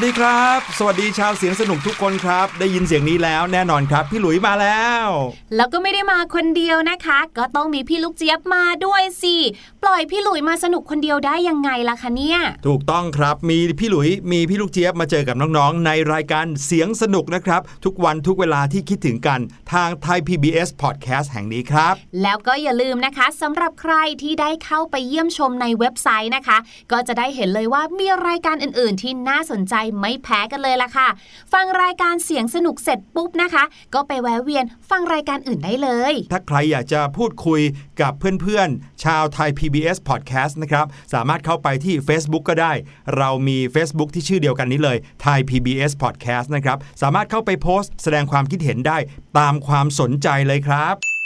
วัสดีครับ สวัสดีชาวเสียงสนุกทุกคนครับ ได้ยินเสียงนี้แล้วแน่นอนครับ พี่หลุยมาแล้ว แล้วก็ไม่ได้มาคนเดียวนะคะ ก็ต้องมีพี่ลูกเจี๊ยบมาด้วยสิปล่อยพี่หลุยมาสนุกคนเดียวได้ยังไงล่ะคะเนี่ย ถูกต้องครับมีพี่หลุยมีพี่ลูกเจี๊ยบมาเจอกับน้องๆ ในรายการเสียงสนุกนะครับ ทุกวันทุกเวลาที่คิดถึงกันทางไทย PBS Podcast แห่งนี้ครับ แล้วก็อย่าลืมนะคะสำหรับใครที่ได้เข้าไปเยี่ยมชมในเว็บไซต์นะคะ ก็จะได้เห็นเลยว่ามีรายการอื่น ๆ ที่น่าสนใจไม่แพ้กันเลยล่ะค่ะ ฟังรายการเสียงสนุกเสร็จปุ๊บนะคะ ก็ไปแวะเวียนฟังรายการอื่นได้เลย ถ้าใครอยากจะพูดคุยกับเพื่อนๆ ชาวไทย PBS Podcast นะครับ สามารถเข้าไปที่ Facebook ก็ได้ เรามี Facebook ที่ชื่อเดียวกันนี้เลยไทย PBS Podcast นะครับ สามารถเข้าไปโพสต์ แสดงความคิดเห็นได้ตามความสนใจเลยครับ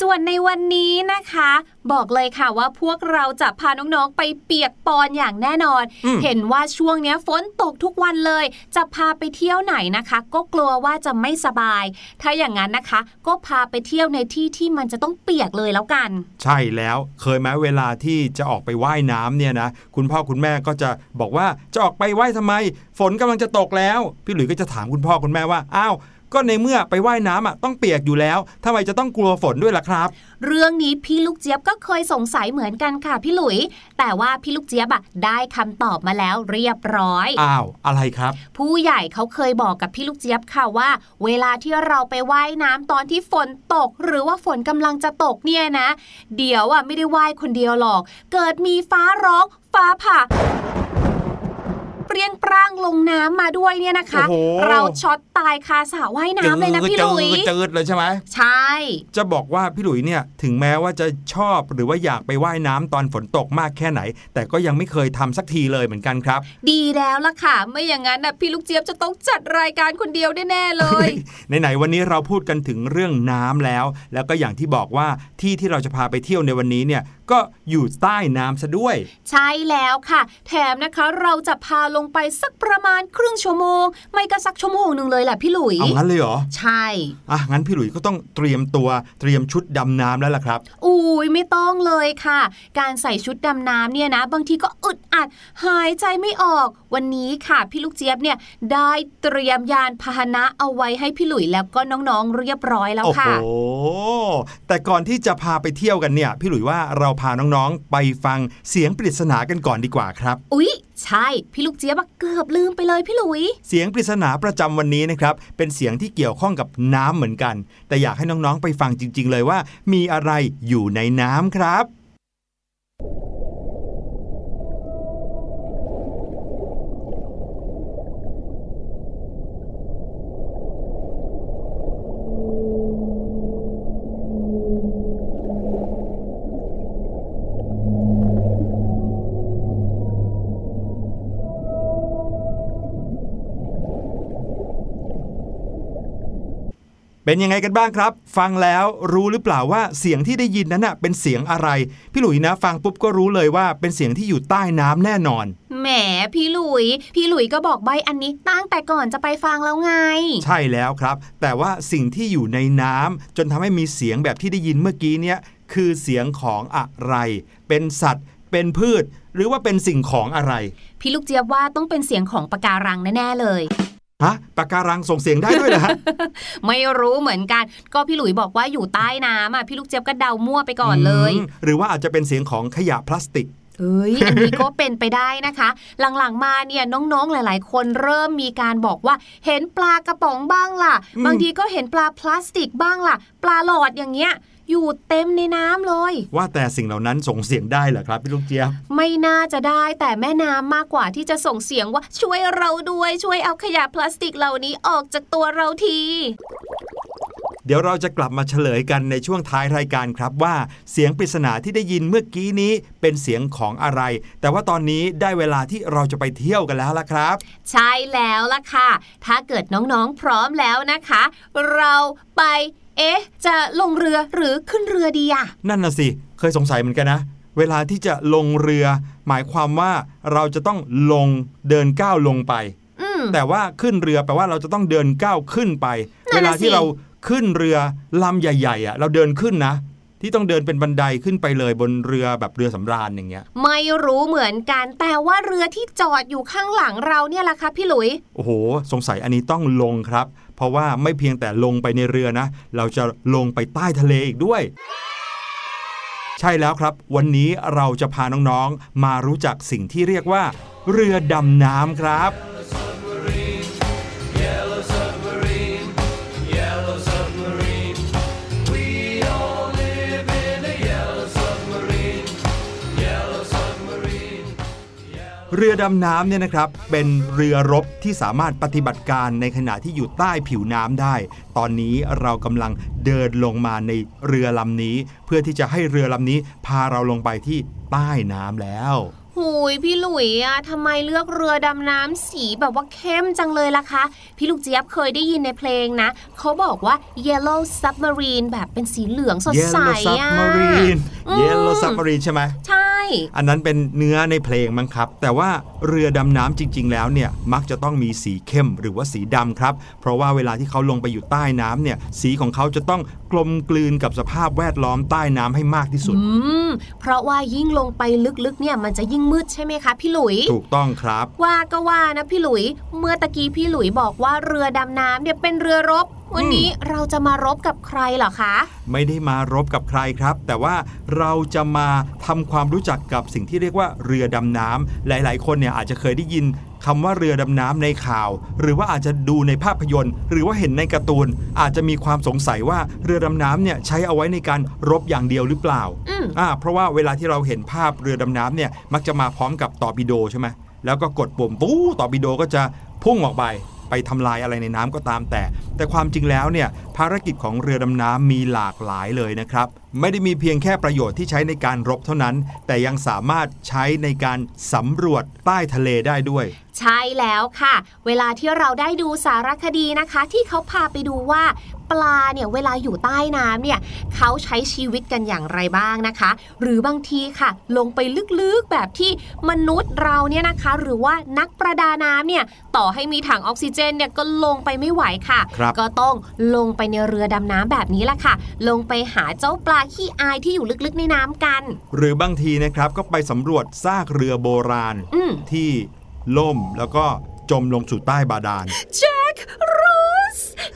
ส่วนในวันนี้นะคะ บอกเลยค่ะว่าพวกเราจะพาน้องๆไปเปียกปอนอย่างแน่นอนอืมเห็นว่าช่วงเนี้ยฝนตกทุกวันเลย จะพาไปเที่ยวไหนนะคะ ก็กลัวว่าจะไม่สบาย ถ้าอย่างนั้นนะคะ ก็พาไปเที่ยวในที่ที่มันจะต้องเปียกเลยแล้วกัน ใช่แล้วเคยไหมเวลาที่จะออกไปว่ายน้ำเนี่ยนะคุณพ่อคุณแม่ก็จะบอกว่าจะออกไปว่ายทำไม ฝนกำลังจะตกแล้ว พี่หลุยส์ก็จะถามคุณพ่อคุณแม่ว่าอ้าว ก็ในเมื่อไปว่ายน้ำอะต้องเปียกอยู่แล้วทำไมจะต้องกลัวฝนด้วยล่ะครับ เรื่องนี้พี่ลูกเจี๊ยบก็เคยสงสัยเหมือนกันค่ะพี่หลุย แต่ว่าพี่ลูกเจี๊ยบอะได้คำตอบมาแล้วเรียบร้อย อ้าวอะไรครับ ผู้ใหญ่เขาเคยบอกกับพี่ลูกเจี๊ยบค่ะว่า เวลาที่เราไปว่ายน้ำตอนที่ฝนตก หรือว่าฝนกำลังจะตกเนี่ยนะ เดี๋ยวอะไม่ได้ว่ายคนเดียวหรอก เกิดมีฟ้าร้องฟ้าผ่าเป รี้ยงปร้างลงน้ำมาด้วยเนี่ยนะคะโอ้โหเราช็อตตายคาสระว่ายน้ำเลยนะพี่หลุยจืดจืดเลยใช่ไหมใช่ จะบอกว่าพี่หลุยเนี่ยถึงแม้ว่าจะชอบหรือว่าอยากไปว่ายน้ำตอนฝนตกมากแค่ไหน แต่ก็ยังไม่เคยทำสักทีเลยเหมือนกันครับ ดีแล้วล่ะค่ะ ไม่อย่างนั้นนะพี่ลูกเจี๊ยบจะต้องจัดรายการคนเดียวแน่ๆเลยไหนๆวันนี้เราพูดกันถึงเรื่องน้ำแล้ว แล้วก็อย่างที่บอกว่าที่ที่เราจะพาไปเที่ยวในวันนี้เนี่ย ก็อยู่ใต้น้ำซะด้วย ใช่แล้วค่ะ แถมนะคะเราจะพาลงไปสักประมาณครึ่งชั่วโมง ไม่ก็สักชั่วโมงหนึ่งเลยแหละพี่หลุยเอางั้นเลยเหรอ ใช่อะงั้นพี่หลุยก็ต้องเตรียมตัวเตรียมชุดดำน้ำแล้วล่ะครับอุ้ยไม่ต้องเลยค่ะ การใส่ชุดดำน้ำเนี่ยนะ บางทีก็อึดอัดหายใจไม่ออกวันนี้ค่ะพี่ลูกเจี๊ยบเนี่ยได้เตรียมยานพาหนะเอาไว้ให้พี่หลุยแล้วก็น้องๆเรียบร้อยแล้วโอ้โหค่ะแต่ก่อนที่จะพาไปเที่ยวกันเนี่ย พี่หลุยว่าเราพาน้องๆ ไปฟังเสียงปริศนากันก่อนดีกว่าครับ อุ๊ย ใช่ พี่ลูกเจี๊ยบอะเกือบลืมไปเลยพี่หลุย เสียงปริศนาประจำวันนี้นะครับ เป็นเสียงที่เกี่ยวข้องกับน้ำเหมือนกัน แต่อยากให้น้องๆ ไปฟังจริง ๆ เลยว่า มีอะไรอยู่ในน้ำครับ เป็นยังไงกันบ้างครับ ฟังแล้วรู้หรือเปล่าว่าเสียงที่ได้ยินนั้นน่ะเป็นเสียงอะไร พี่หลุยนะ ฟังปุ๊บก็รู้เลยว่าเป็นเสียงที่อยู่ใต้น้ำแน่นอน แหมพี่หลุย พี่หลุยก็บอกใบอันนี้ตั้งแต่ก่อนจะไปฟังแล้วไง ใช่แล้วครับ แต่ว่าสิ่งที่อยู่ในน้ำจนทำให้มีเสียงแบบที่ได้ยินเมื่อกี้เนี่ยคือเสียงของอะไร เป็นสัตว์ เป็นพืช หรือว่าเป็นสิ่งของอะไร พี่ลูกเจี๊ยบว่าต้องเป็นเสียงของปะการังแน่ๆเลย ฮะปากการังส่งเสียงได้ด้วยเหรอฮะไม่รู้เหมือนกัน ก็พี่หลุยบอกว่าอยู่ใต้น้ำอะพี่ลูกเจี๊ยบก็เดามั่วไปก่อนเลยมหรือว่าอาจจะเป็นเสียงของขยะพลาสติกเอ้ยอันนี้ก็เป็นไปได้นะคะ หลังๆมาเนี่ยน้องๆหลาย ๆ คนเริ่มมีการบอกว่า เห็นปลากระป๋องบ้างล่ะอืมบางทีก็เห็นปลาพลาสติกบ้างล่ะ ปลาหลอดอย่างเงี้ย อยู่เต็มในน้ำเลย ว่าแต่สิ่งเหล่านั้นส่งเสียงได้เหรอครับพี่ลูกเจี๊ยบไม่น่าจะได้แต่แม่น้ำมากกว่าที่จะส่งเสียงว่าช่วยเราด้วยช่วยเอาขยะพลาสติกเหล่านี้ออกจากตัวเราทีเดี๋ยวเราจะกลับมาเฉลยกันในช่วงท้ายรายการครับว่า เสียงปริศนาที่ได้ยินเมื่อกี้นี้เป็นเสียงของอะไร แต่ว่าตอนนี้ได้เวลาที่เราจะไปเที่ยวกันแล้วล่ะครับ ใช่แล้วล่ะค่ะ ถ้าเกิดน้องๆพร้อมแล้วนะคะ เราไป เอ๊ะ จะลงเรือหรือขึ้นเรือดีอะนั่นน่ะสิ เคยสงสัยเหมือนกันนะ เวลาที่จะลงเรือ หมายความว่าเราจะต้องลงเดินก้าวลงไปอืมแต่ว่าขึ้นเรือแปลว่าเราจะต้องเดินก้าวขึ้นไปนั่เวนน่ะลาที่สิเราขึ้นเรือลำใหญ่ๆอะเราเดินขึ้นนะที่ต้องเดินเป็นบันไดขึ้นไปเลยบนเรือแบบเรือสำราญอย่างเงี้ย ไม่รู้เหมือนกันแต่ว่าเรือที่จอดอยู่ข้างหลังเราเนี่ยล่ะคะพี่หลุย โอ้โห สงสัยอันนี้ต้องลงครับ เพราะว่าไม่เพียงแต่ลงไปในเรือนะ เราจะลงไปใต้ทะเลอีกด้วยใช่แล้วครับ วันนี้เราจะพาน้องๆ มารู้จักสิ่งที่เรียกว่า เรือดำน้ำครับ เรือดำน้ำเนี่ยนะครับ เป็นเรือรบที่สามารถปฏิบัติการในขณะที่อยู่ใต้ผิวน้ำได้ ตอนนี้เรากำลังเดินลงมาในเรือลำนี้ เพื่อที่จะให้เรือลำนี้พาเราลงไปที่ใต้น้ำแล้ว หูยพี่หลุยอะทำไมเลือกเรือดำน้ำสีแบบว่าเข้มจังเลยล่ะคะ พี่ลูกเจี๊ยบเคยได้ยินในเพลงนะเขาบอกว่า yellow submarine แบบเป็นสีเหลืองสดใส Yellow อะ Submarine อืม Yellow Submarine ใช่ไหมใช่ อันนั้นเป็นเนื้อในเพลงมั้งครับ แต่ว่าเรือดำน้ำจริง ๆ แล้วเนี่ยมักจะต้องมีสีเข้มหรือว่าสีดำครับ เพราะว่าเวลาที่เขาลงไปอยู่ใต้น้ำเนี่ยสีของเขาจะต้องกลมกลืนกับสภาพแวดล้อมใต้น้ำให้มากที่สุดอืมเพราะว่ายิ่งลงไปลึกๆเนี่ยมันจะยิ่งมืดใช่ไหมคะพี่หลุย ถูกต้องครับ ว่าก็ว่านะพี่หลุย เมื่อตะกี้พี่หลุยบอกว่าเรือดำน้ำเนี่ยเป็นเรือรบ วันนี้เราจะมารบกับใครเหรอคะ ไม่ได้มารบกับใครครับ แต่ว่าเราจะมาทำความรู้จักกับสิ่งที่เรียกว่าเรือดำน้ำหลาย ๆ คนเนี่ยอาจจะเคยได้ยิน คำว่าเรือดำน้ำในข่าว หรือว่าอาจจะดูในภาพยนตร์ หรือว่าเห็นในการ์ตูน อาจจะมีความสงสัยว่าเรือดำน้ำเนี่ยใช้เอาไว้ในการรบอย่างเดียวหรือเปล่าอืมอ่าเพราะว่าเวลาที่เราเห็นภาพเรือดำน้ำเนี่ยมักจะมาพร้อมกับตอร์ปิโดใช่ไหมแล้วก็กดปุ่มปู้ตอร์ปิโดก็จะพุ่งออกไป ไปทำลายอะไรในน้ำก็ตามแต่ แต่ความจริงแล้วเนี่ยภารกิจของเรือดำน้ำมีหลากหลายเลยนะครับ ไม่ได้มีเพียงแค่ประโยชน์ที่ใช้ในการรบเท่านั้น แต่ยังสามารถใช้ในการสำรวจใต้ทะเลได้ด้วย ใช่แล้วค่ะ เวลาที่เราได้ดูสารคดีนะคะ ที่เขาพาไปดูว่า ปลาเนี่ยเวลาอยู่ใต้น้ำเนี่ยเขาใช้ชีวิตกันอย่างไรบ้างนะคะ หรือบางทีค่ะ ลงไปลึกๆแบบที่มนุษย์เราเนี่ยนะคะ หรือว่านักประดาน้ำเนี่ยต่อให้มีถังออกซิเจนเนี่ยก็ลงไปไม่ไหวค่ะครับก็ต้องลงไปในเรือดำน้ำแบบนี้แหละค่ะ ลงไปหาเจ้าปลาขี้อายที่อยู่ลึกๆในน้ำกัน หรือบางทีนะครับก็ไปสำรวจซากเรือโบราณอืมที่ล่มแล้วก็จมลงสู่ใต้บาดาลแจ็คโรส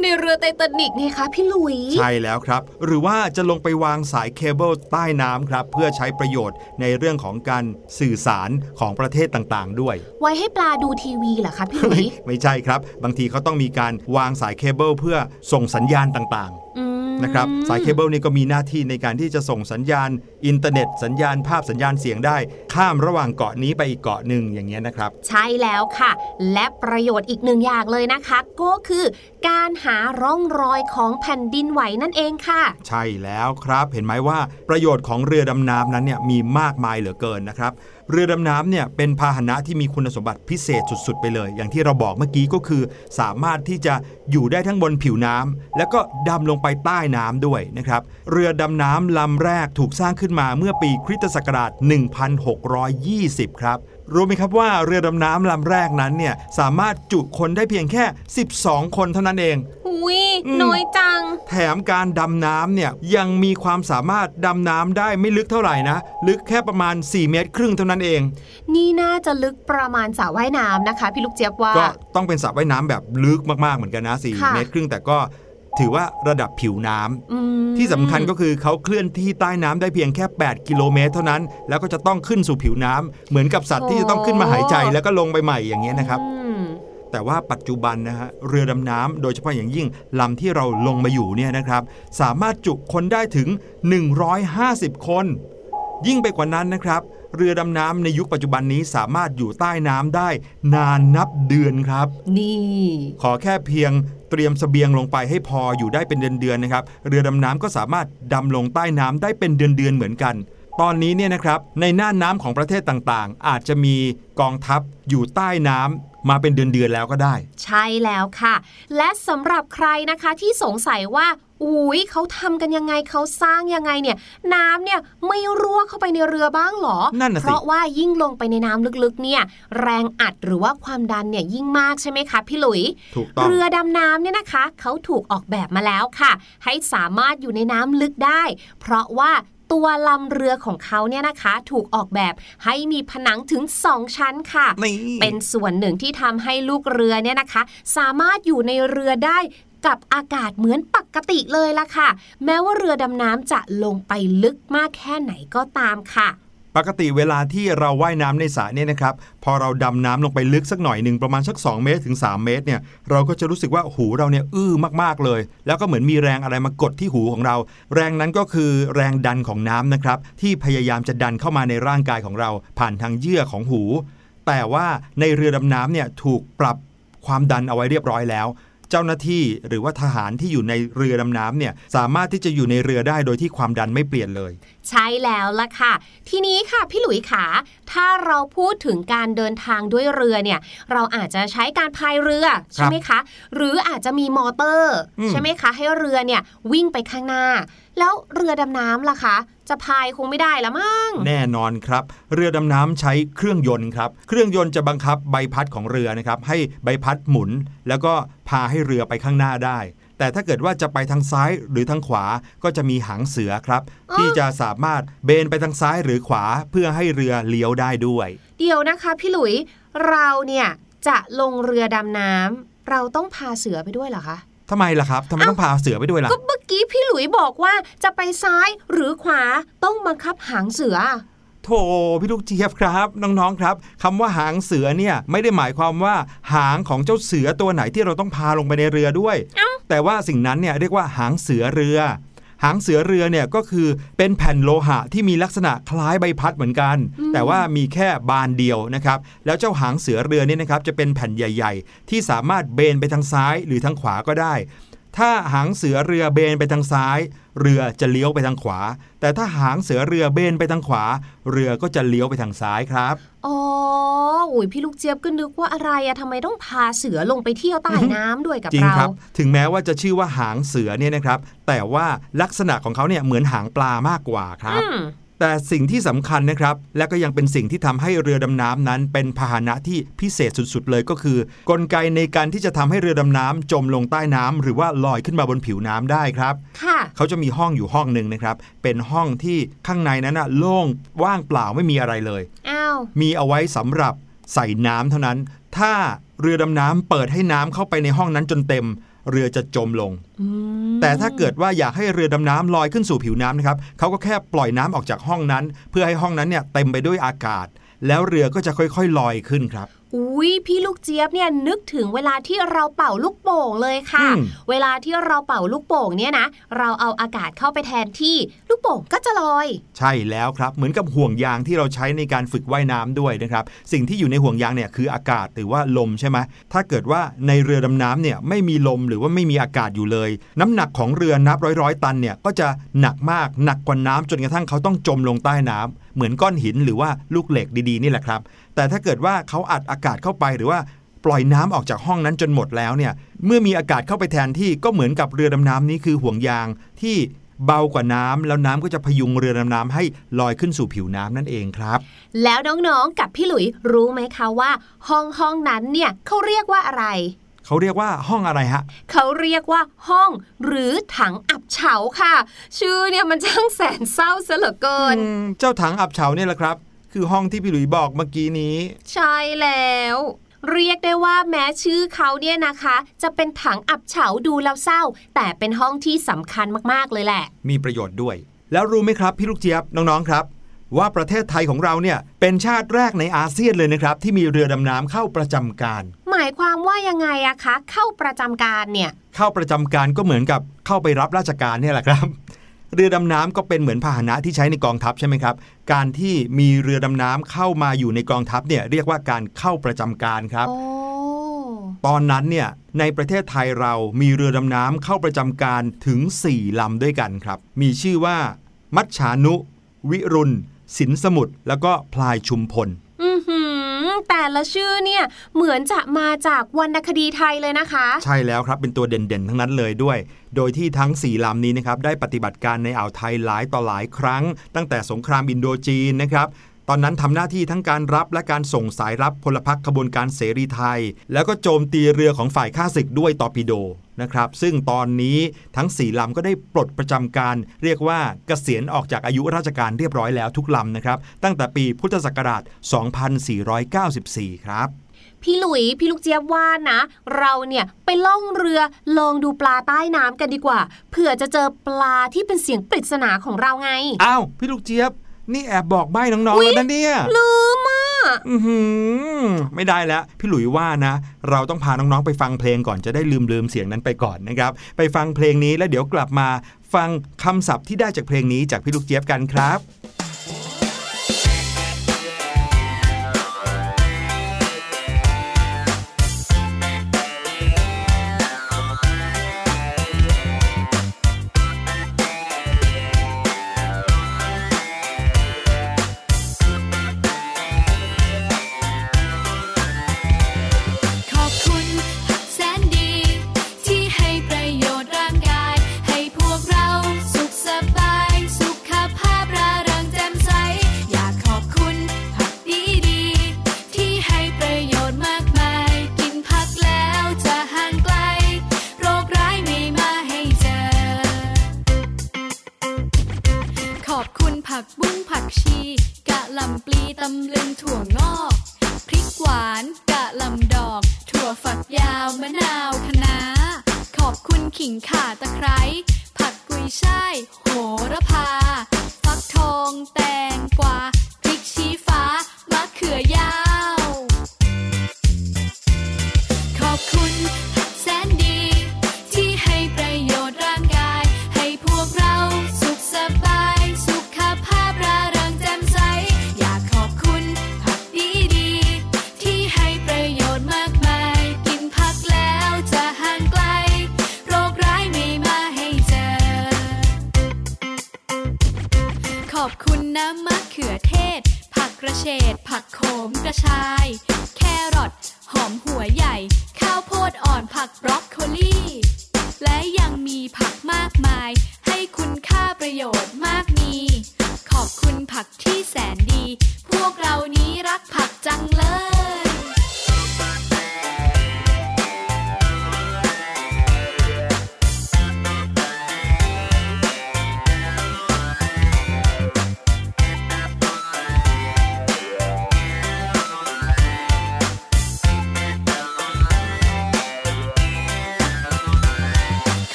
ในเรือไททานิกไงคะพี่หลุย ใช่แล้วครับ หรือว่าจะลงไปวางสายเคเบิลใต้น้ำครับ เพื่อใช้ประโยชน์ในเรื่องของการสื่อสารของประเทศต่างๆ ด้วย ไว้ให้ปลาดูทีวีเหรอคะพี่หลุย ไม่ใช่ครับ บางทีเขาต้องมีการวางสายเคเบิลเพื่อส่งสัญญาณต่างอืมๆ นะครับสายเคเบิลนี่ก็มีหน้าที่ในการที่จะส่งสัญญาณอินเทอร์เน็ต สัญญาณภาพสัญญาณเสียงได้ ข้ามระหว่างเกาะนี้ไปอีกเกาะหนึ่งอย่างเงี้ยนะครับ ใช่แล้วค่ะ และประโยชน์อีกหนึ่งอย่างเลยนะคะ ก็คือการหาร่องรอยของแผ่นดินไหวนั่นเองค่ะ ใช่แล้วครับเห็นไหมว่าประโยชน์ของเรือดำน้ำนั้นเนี่ยมีมากมายเหลือเกินนะครับ เรือดำน้ำเนี่ยเป็นพาหนะที่มีคุณสมบัติพิเศษสุด ๆ ไปเลย อย่างที่เราบอกเมื่อกี้ก็คือ สามารถที่จะอยู่ได้ทั้งบนผิวน้ำแล้วก็ดำลงไปใต้น้ำด้วยนะครับ เรือดำน้ำลำแรกถูกสร้างขึ้นมาเมื่อปีคริสตศักราช 1620 ครับ รู้ไหมครับว่าเรือดำน้ำลำแรกนั้นเนี่ยสามารถจุคนได้เพียงแค่ 12 คนเท่านั้นเอง อุ้ยอืมน้อยจัง แถมการดำน้ำเนี่ยยังมีความสามารถดำน้ำได้ไม่ลึกเท่าไหร่นะ ลึกแค่ประมาณ 4 เมตรครึ่งเท่านั้นเอง นี่น่าจะลึกประมาณสระว่ายน้ำนะคะ พี่ลูกเจี๊ยบว่า ก็ต้องเป็นสระว่ายน้ำแบบลึกมากๆเหมือนกันนะค่ะ4เมตรครึ่งแต่ก็ ถือว่าระดับผิวน้ำอืมที่สำคัญก็คือเขาเคลื่อนที่ใต้น้ำได้เพียงแค่ 8 กิโลเมตรเท่านั้น แล้วก็จะต้องขึ้นสู่ผิวน้ำเหมือนกับสัตว์ที่จะต้องขึ้นมาหายใจแล้วก็ลงไปใหม่อย่างเงี้ยนะครับอืมแต่ว่าปัจจุบันนะฮะเรือดำน้ำโดยเฉพาะอย่างยิ่งลำที่เราลงมาอยู่เนี่ยนะครับ สามารถจุคนได้ถึง 150 คน ยิ่งไปกว่านั้นนะครับ เรือดำน้ำในยุคปัจจุบันนี้สามารถอยู่ใต้น้ำได้ นานนับเดือนครับ นี่ ขอแค่เพียง เตรียมเสบียงลงไปให้พออยู่ได้เป็นเดือนๆนะครับ เรือดำน้ำก็สามารถดำลงใต้น้ำได้เป็นเดือนๆเหมือนกัน ตอนนี้เนี่ยนะครับในน่านน้ำของประเทศต่างๆ อาจจะมีกองทัพอยู่ใต้น้ำมาเป็นเดือนๆแล้วก็ได้ ใช่แล้วค่ะ และสำหรับใครนะคะที่สงสัยว่า อุ้ยเขาทำกันยังไงเขาสร้างยังไงเนี่ย น้ำเนี่ยไม่รั่วเข้าไปในเรือบ้างเหรอนั่นน่ะสิเพราะว่ายิ่งลงไปในน้ำลึกๆ เนี่ย แรงอัดหรือว่าความดันเนี่ยยิ่งมากใช่ไหมคะพี่หลุยถูกต้องเรือดำน้ำเนี่ยนะคะเขาถูกออกแบบมาแล้วค่ะ ให้สามารถอยู่ในน้ำลึกได้ เพราะว่าตัวลำเรือของเขาเนี่ยนะคะ ถูกออกแบบให้มีผนังถึง 2 ชั้นค่ะนี่เป็นส่วนหนึ่งที่ทำให้ลูกเรือเนี่ยนะคะ สามารถอยู่ในเรือได้ กับอากาศเหมือนปกติเลยล่ะค่ะ แม้ว่าเรือดำน้ำจะลงไปลึกมากแค่ไหนก็ตามค่ะปกติเวลาที่เราว่ายน้ำในสระเนี่ยนะครับพอเราดำน้ำลงไปลึกสักหน่อยหนึ่งประมาณสัก 2 เมตรถึง 3 เมตรเนี่ยเราก็จะรู้สึกว่าหูเราเนี่ยอื้อมากๆเลย แล้วก็เหมือนมีแรงอะไรมากดที่หูของเรา แรงนั้นก็คือแรงดันของน้ำนะครับที่พยายามจะดันเข้ามาในร่างกายของเรา ผ่านทางเยื่อของหู แต่ว่าในเรือดำน้ำเนี่ยถูกปรับความดันเอาไว้เรียบร้อยแล้ว เจ้าหน้าที่หรือว่าทหารที่อยู่ในเรือดำน้ำเนี่ยสามารถที่จะอยู่ในเรือได้โดยที่ความดันไม่เปลี่ยนเลย ใช่แล้วล่ะค่ะ ทีนี้ค่ะพี่หลุยขาถ้าเราพูดถึงการเดินทางด้วยเรือเนี่ย เราอาจจะใช้การพายเรือใช่ไหมคะ หรืออาจจะมีมอเตอร์อืมใช่ไหมคะ ให้เรือเนี่ยวิ่งไปข้างหน้า แล้วเรือดำน้ำล่ะคะ จะพายคงไม่ได้ละมั้งแน่นอนครับ เรือดำน้ำใช้เครื่องยนต์ครับ เครื่องยนต์จะบังคับใบพัดของเรือนะครับให้ใบพัดหมุน แล้วก็พาให้เรือไปข้างหน้าได้ แต่ถ้าเกิดว่าจะไปทางซ้ายหรือทางขวาก็จะมีหางเสือครับอ๋อที่จะสามารถเบนไปทางซ้ายหรือขวาเพื่อให้เรือเลี้ยวได้ด้วย เดี๋ยวนะคะพี่หลุยเราเนี่ยจะลงเรือดำน้ำเราต้องพาเสือไปด้วยเหรอคะทำไมล่ะครับทำไมต้องพาเสือไปด้วยล่ะก็เมื่อกี้พี่หลุยบอกว่าจะไปซ้ายหรือขวาต้องบังคับหางเสือ โถพี่ลูกเจี๊ยบครับ น้องๆครับคำว่าหางเสือเนี่ยไม่ได้หมายความว่าหางของเจ้าเสือตัวไหนที่เราต้องพาลงไปในเรือด้วยเอ้าแต่ว่าสิ่งนั้นเนี่ยเรียกว่าหางเสือเรือ หางเสือเรือเนี่ยก็คือเป็นแผ่นโลหะที่มีลักษณะคล้ายใบพัดเหมือนกัน แต่ว่ามีแค่บานเดียวนะครับ แล้วเจ้าหางเสือเรือเนี่ยนะครับจะเป็นแผ่นใหญ่ ๆ ที่สามารถเบนไปทางซ้ายหรือทางขวาก็ได้ ถ้าหางเสือเรือเบนไปทางซ้าย เรือจะเลี้ยวไปทางขวา แต่ถ้าหางเสือเรือเบนไปทางขวา เรือก็จะเลี้ยวไปทางซ้ายครับอ๋ออุ้ยพี่ลูกเจี๊ยบก็นึกว่าอะไรอะทำไมต้องพาเสือลงไปเที่ยวใต้น้ำด้วยกับจริงเราครับ ถึงแม้ว่าจะชื่อว่าหางเสือเนี่ยนะครับ แต่ว่าลักษณะของเขาเนี่ยเหมือนหางปลามากกว่าครับอืม แต่สิ่งที่สำคัญนะครับ และก็ยังเป็นสิ่งที่ทำให้เรือดำน้ำนั้น เป็นพาหนะที่พิเศษสุดๆเลยก็คือ กลไกในการที่จะทำให้เรือดำน้ำจมลงใต้น้ำหรือว่าลอยขึ้นมาบนผิวน้ำได้ครับค่ะเขาจะมีห้องอยู่ห้องหนึ่งนะครับ เป็นห้องที่ข้างในนั้นนะโล่งว่างเปล่าไม่มีอะไรเลยอ้าวมีเอาไว้สำหรับใส่น้ำเท่านั้น ถ้า เรือดำน้ำเปิดให้น้ำเข้าไปในห้องนั้นจนเต็ม เรือจะจมลงอืมแต่ถ้าเกิดว่าอยากให้เรือดำน้ำลอยขึ้นสู่ผิวน้ำนะครับเขาก็แค่ปล่อยน้ำออกจากห้องนั้น เพื่อให้ห้องนั้นเนี่ยเต็มไปด้วยอากาศ แล้วเรือก็จะค่อยๆลอยขึ้นครับ อุ้ยพี่ลูกเจี๊ยบเนี่ยนึกถึงเวลาที่เราเป่าลูกโป่งเลยค่ะอืมเวลาที่เราเป่าลูกโป่งเนี่ยนะ เราเอาอากาศเข้าไปแทนที่ลูกโป่งก็จะลอย ใช่แล้วครับ เหมือนกับห่วงยางที่เราใช้ในการฝึกว่ายน้ำด้วยนะครับ สิ่งที่อยู่ในห่วงยางเนี่ยคืออากาศหรือว่าลมใช่ไหมถ้าเกิดว่าในเรือดำน้ำเนี่ยไม่มีลมหรือว่าไม่มีอากาศอยู่เลย น้ำหนักของเรือนับร้อยร้อยๆตันเนี่ยก็จะหนักมากหนักกว่าน้ำจนกระทั่งเขาต้องจมลงใต้น้ำ เหมือนก้อนหินหรือว่าลูกเหล็กดีๆนี่แหละครับ แต่ถ้าเกิดว่าเขาอัดอากาศเข้าไปหรือว่าปล่อยน้ำออกจากห้องนั้นจนหมดแล้วเนี่ยเมื่อมีอากาศเข้าไปแทนที่ก็เหมือนกับเรือดำน้ำนี้คือห่วงยางที่เบากว่าน้ำแล้วน้ำก็จะพยุงเรือดำน้ำให้ลอยขึ้นสู่ผิวน้ำนั่นเองครับ แล้วน้องๆกับพี่หลุยรู้ไหมคะว่า ห้องห้องนั้นเนี่ยเขาเรียกว่าอะไร เขาเรียกว่าห้องอะไรฮะเขาเรียกว่าห้องหรือถังอับเฉาค่ะ ชื่อเนี่ยมันช่างแสนเศร้าซะเหลือเกินอืมเจ้าถังอับเฉาเนี่ยแหละครับ คือห้องที่พี่หลุยบอกเมื่อกี้นี้ ใช่แล้วเรียกได้ว่าแม้ชื่อเขาเนี่ยนะคะ จะเป็นถังอับเฉาดูแล้วเศร้า แต่เป็นห้องที่สำคัญมากๆเลยแหละ มีประโยชน์ด้วย แล้วรู้ไหมครับ พี่ลูกเจี๊ยบน้องๆครับ ว่าประเทศไทยของเราเนี่ยเป็นชาติแรกในอาเซียนเลยนะครับ ที่มีเรือดำน้ำเข้าประจำการ หมายความว่ายังไงอะคะ เข้าประจำการเนี่ย เข้าประจำการก็เหมือนกับเข้าไปรับราชการเนี่ยแหละครับ เรือดำน้ำก็เป็นเหมือนพาหนะที่ใช้ในกองทัพใช่ไหมครับ การที่มีเรือดำน้ำเข้ามาอยู่ในกองทัพเนี่ยเรียกว่าการเข้าประจำการครับโอ้ตอนนั้นเนี่ยในประเทศไทยเรามีเรือดำน้ำเข้าประจำการถึง 4 ลำด้วยกันครับ มีชื่อว่า มัชชานุ วิรุณ สินสมุทรแล้วก็พลายชุมพลอือหือแต่ละชื่อเนี่ยเหมือนจะมาจากวรรณคดีไทยเลยนะคะ ใช่แล้วครับเป็นตัวเด่นๆ ทั้งนั้นเลยด้วย โดยที่ทั้ง 4ลำนี้นะครับได้ปฏิบัติการในอ่าวไทยหลายต่อหลายครั้ง ตั้งแต่สงครามอินโดจีนนะครับตอนนั้นทำหน้าที่ทั้งการรับและการส่งสายรับพลพรรคขบวนการเสรีไทย แล้วก็โจมตีเรือของฝ่ายข้าศึกด้วยตอร์ปิโด นะครับ ซึ่งตอนนี้ทั้ง 4 ลำก็ได้ปลดประจำการ เรียกว่าเกษียณออกจากอายุราชการเรียบร้อยแล้วทุกลำนะครับ ตั้งแต่ปีพุทธศักราช 2494 ครับพี่หลุย พี่ลูกเจี๊ยบว่านะ เราเนี่ยไปล่องเรือลองดูปลาใต้น้ำกันดีกว่าเผื่อจะเจอปลาที่เป็นเสียงปริศนาของเราไง อ้าว พี่ลูกเจี๊ยบ นี่แอบบอกใบ้น้องๆแล้วนะเนี่ยลืม อะอือหือไม่ได้แล้ว พี่หลุยว่านะ เราต้องพาน้องๆไปฟังเพลงก่อนจะได้ลืมลืมเสียงนั้นไปก่อนนะครับ ไปฟังเพลงนี้แล้วเดี๋ยวกลับมา ฟังคำศัพท์ที่ได้จากเพลงนี้จากพี่ลูกเจี๊ยบกันครับ ขือเทศ ผักกระเฉด ผักโขมกระชาย แครอทหอมหัวใหญ่ ข้าวโพดอ่อนผักบรอกโคลี และยังมีผักมากมาย ให้คุณค่าประโยชน์มากมี ขอบคุณผักที่แสนดี พวกเรานี้รักผักจังเลย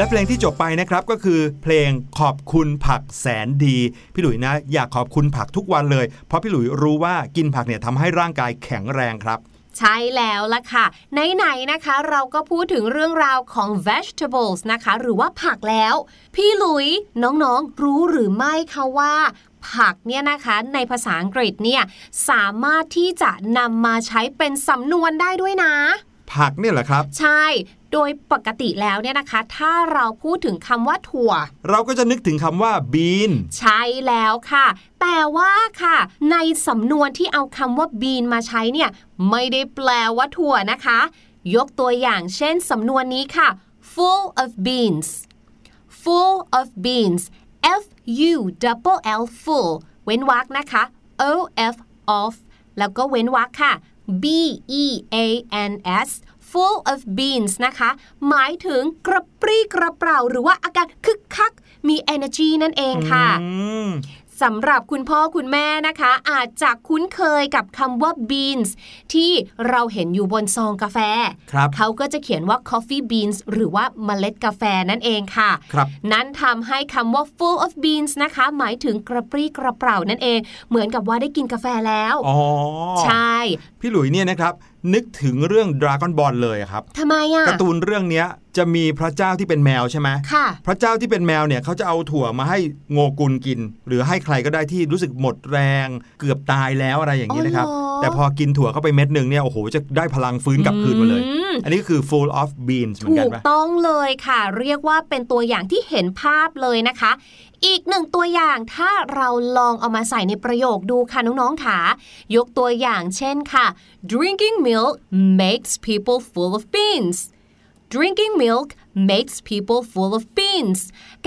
และเพลงที่จบไปนะครับก็คือเพลงขอบคุณผักแสนดี พี่หลุยนะ อยากขอบคุณผักทุกวันเลย เพราะพี่หลุยรู้ว่ากินผักเนี่ยทำให้ร่างกายแข็งแรงครับใช่แล้วล่ะค่ะ ไหนๆนะคะ เราก็พูดถึงเรื่องราวของ vegetables นะคะ หรือว่าผักแล้ว พี่หลุยน้องๆ รู้หรือไม่คะว่าผักเนี่ยนะคะในภาษาอังกฤษเนี่ยสามารถที่จะนำมาใช้เป็นสำนวนได้ด้วยนะผักเนี่ยแหละครับ ใช่ โดยปกติแล้วเนี่ยนะคะ ถ้าเราพูดถึงคำว่าถั่ว เราก็จะนึกถึงคำว่า bean ใช่แล้วค่ะ แต่ว่าค่ะ ในสำนวนที่เอาคำว่า bean มาใช้เนี่ย ไม่ได้แปลว่าถั่วนะคะ ยกตัวอย่างเช่นสำนวนนี้ค่ะ full of beans full of beans f u double l full เว้นวรรคนะคะ o f of แล้วก็เว้นวรรคค่ะ b e a n s full of beans นะคะ หมายถึงกระปรี้กระเปร่า หรือว่าอาการคึกคัก มี energy นั่นเองค่ะอืมสำหรับคุณพ่อคุณแม่นะคะ อาจจะคุ้นเคยกับคำว่า beans ที่เราเห็นอยู่บนซองกาแฟครับเขาก็จะเขียนว่า coffee beans หรือว่าเมล็ดกาแฟนั่นเองค่ะครับนั้นทำให้คำว่า full of beans นะคะ หมายถึงกระปรี้กระเปร่านั่นเอง เหมือนกับว่าได้กินกาแฟแล้ว อ๋อ ใช่ พี่หลุยเนี่ยนะครับ นึกถึงเรื่องดราก้อนบอลเลยอะครับทำไมอะการ์ตูนเรื่องเนี้ยจะมีพระเจ้าที่เป็นแมวใช่ไหมค่ะ พระเจ้าที่เป็นแมวเนี่ยเขาจะเอาถั่วมาให้โงกุลกิน หรือให้ใครก็ได้ที่รู้สึกหมดแรง เกือบตายแล้วอะไรอย่างนี้นะครับอ๋อเหรอแต่พอกินถั่วเข้าไปเม็ดหนึ่งเนี่ยโอ้โหจะได้พลังฟื้นกลับคืนมาเลยอืมอันนี้ก็คือ full of beans เหมือนถูกันกปะต้องเลยค่ะ เรียกว่าเป็นตัวอย่างที่เห็นภาพเลยนะคะ อีกหนึ่งตัวอย่างถ้าเราลองเอามาใส่ในประโยคดูค่ะน้องๆค่ะยกตัวอย่างเช่นค่ะ drinking milk makes people full of beans drinking milk makes people full of beans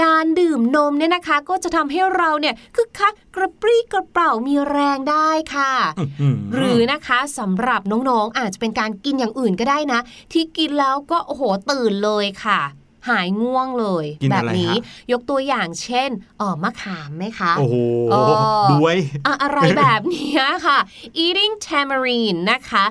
การดื่มนมเนี่ยนะคะ ก็จะทำให้เราเนี่ยคึกคักกระปรี้กระเปร่ามีแรงได้ค่ะอืมหรือนะคะสำหรับน้องๆ อาจจะเป็นการกินอย่างอื่นก็ได้นะ ที่กินแล้วก็โอ้โหตื่นเลยค่ะ หายง่วงเลยกินแบอะบไรนี้ฮะยกตัวอย่างเช่นเออมะขามไหมคะ โอ้โหเออด้วยอะอะไรแบบเนี้ยค่ะ eating tamarind นะคะ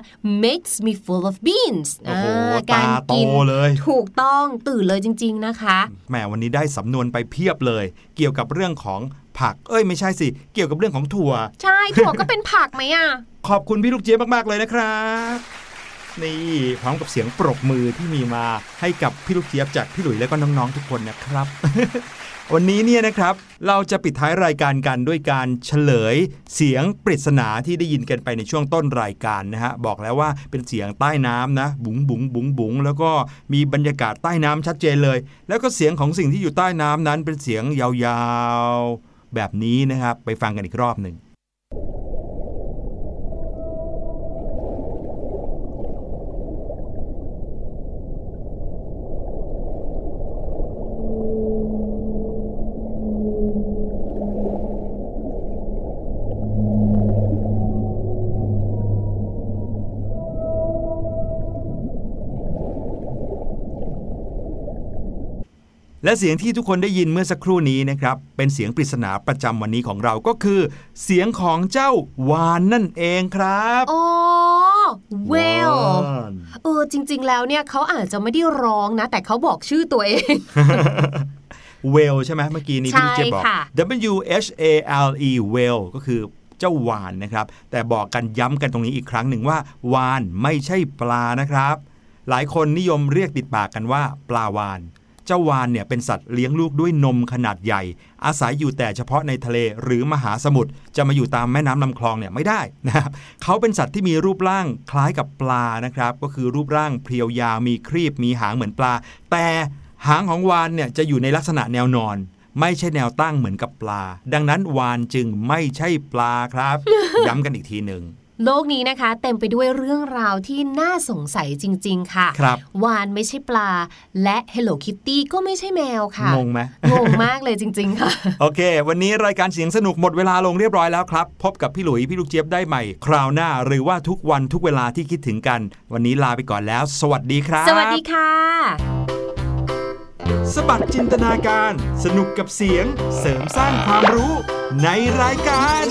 makes me full of beans โอ้โหอ่ตาโตเลยถูกต้องตื่นเลยจริง ๆนะคะแหมวันนี้ได้สำนวนไปเพียบเลย เกี่ยวกับเรื่องของผัก เอ้ยไม่ใช่สิ เกี่ยวกับเรื่องของถั่ว ใช่ ถั่วก็เป็นผักไหมอะ ขอบคุณพี่ลูกเจี๊ยบมาก ๆ เลยนะครับ นี่พร้อมกับเสียงปรบมือที่มีมาให้กับพี่ลูกเจี๊ยบจากพี่หลุยและก็น้องๆทุกคนนะครับ วันนี้เนี่ยนะครับเราจะปิดท้ายรายการกันด้วยการเฉลย เสียงปริศนาที่ได้ยินกันไปในช่วงต้นรายการนะฮะบอกแล้วว่าเป็นเสียงใต้น้ำนะ บุ๋งบุ๋งบุ๋งบุ๋งแล้วก็มีบรรยากาศใต้น้ำชัดเจนเลย แล้วก็เสียงของสิ่งที่อยู่ใต้น้ำนั้นเป็นเสียงยาวๆ แบบนี้นะครับไปฟังกันอีกรอบหนึ่ง และเสียงที่ทุกคนได้ยินเมื่อสักครู่นี้นะครับ เป็นเสียงปริศนาประจำวันนี้ของเราก็คือ เสียงของเจ้าวานนั่นเองครับอ๋อ whale วานเออจริง ๆ แล้วเนี่ยเขาอาจจะไม่ได้ร้องนะ แต่เขาบอกชื่อตัวเองเวลใช่ไหมเมื่อกี้นี้พี่ลูกเจี๊ยบบอกใช่ค่ะ W H A L E whale ก็คือเจ้าวานนะครับ แต่บอกกันย้ำกันตรงนี้อีกครั้งหนึ่งว่า วานไม่ใช่ปลานะครับ หลายคนนิยมเรียกติดปากกันว่า ปลาวาน เจ้าวานเนี่ยเป็นสัตว์เลี้ยงลูกด้วยนมขนาดใหญ่ อาศัยอยู่แต่เฉพาะในทะเลหรือมหาสมุทรจะมาอยู่ตามแม่น้ำลำคลองเนี่ยไม่ได้นะครับเขาเป็นสัตว์ที่มีรูปร่างคล้ายกับปลานะครับก็คือรูปร่างเพรียวยาวมีครีบมีหางเหมือนปลา แต่หางของวานเนี่ยจะอยู่ในลักษณะแนวนอน ไม่ใช่แนวตั้งเหมือนกับปลา ดังนั้นวานจึงไม่ใช่ปลาครับ ย้ำกันอีกทีหนึ่ง โลกนี้นะคะ เต็มไปด้วยเรื่องราวที่น่าสงสัยจริง ๆ ค่ะครับวานไม่ใช่ปลา และ Hello Kitty ก็ไม่ใช่แมวค่ะ งงไหมงงมากเลยจริง ๆ ค่ะ โอเค วันนี้รายการเสียงสนุกหมดเวลาลงเรียบร้อยแล้วครับ พบกับพี่หลุย พี่ลูกเจี๊ยบได้ใหม่ คราวหน้าหรือว่าทุกวันทุกเวลาที่คิดถึงกัน วันนี้ลาไปก่อนแล้ว สวัสดีครับ สวัสดีค่ะ สบัดจินตนาการ สนุกกับเสียง เสริมสร้างความรู้ในรายการ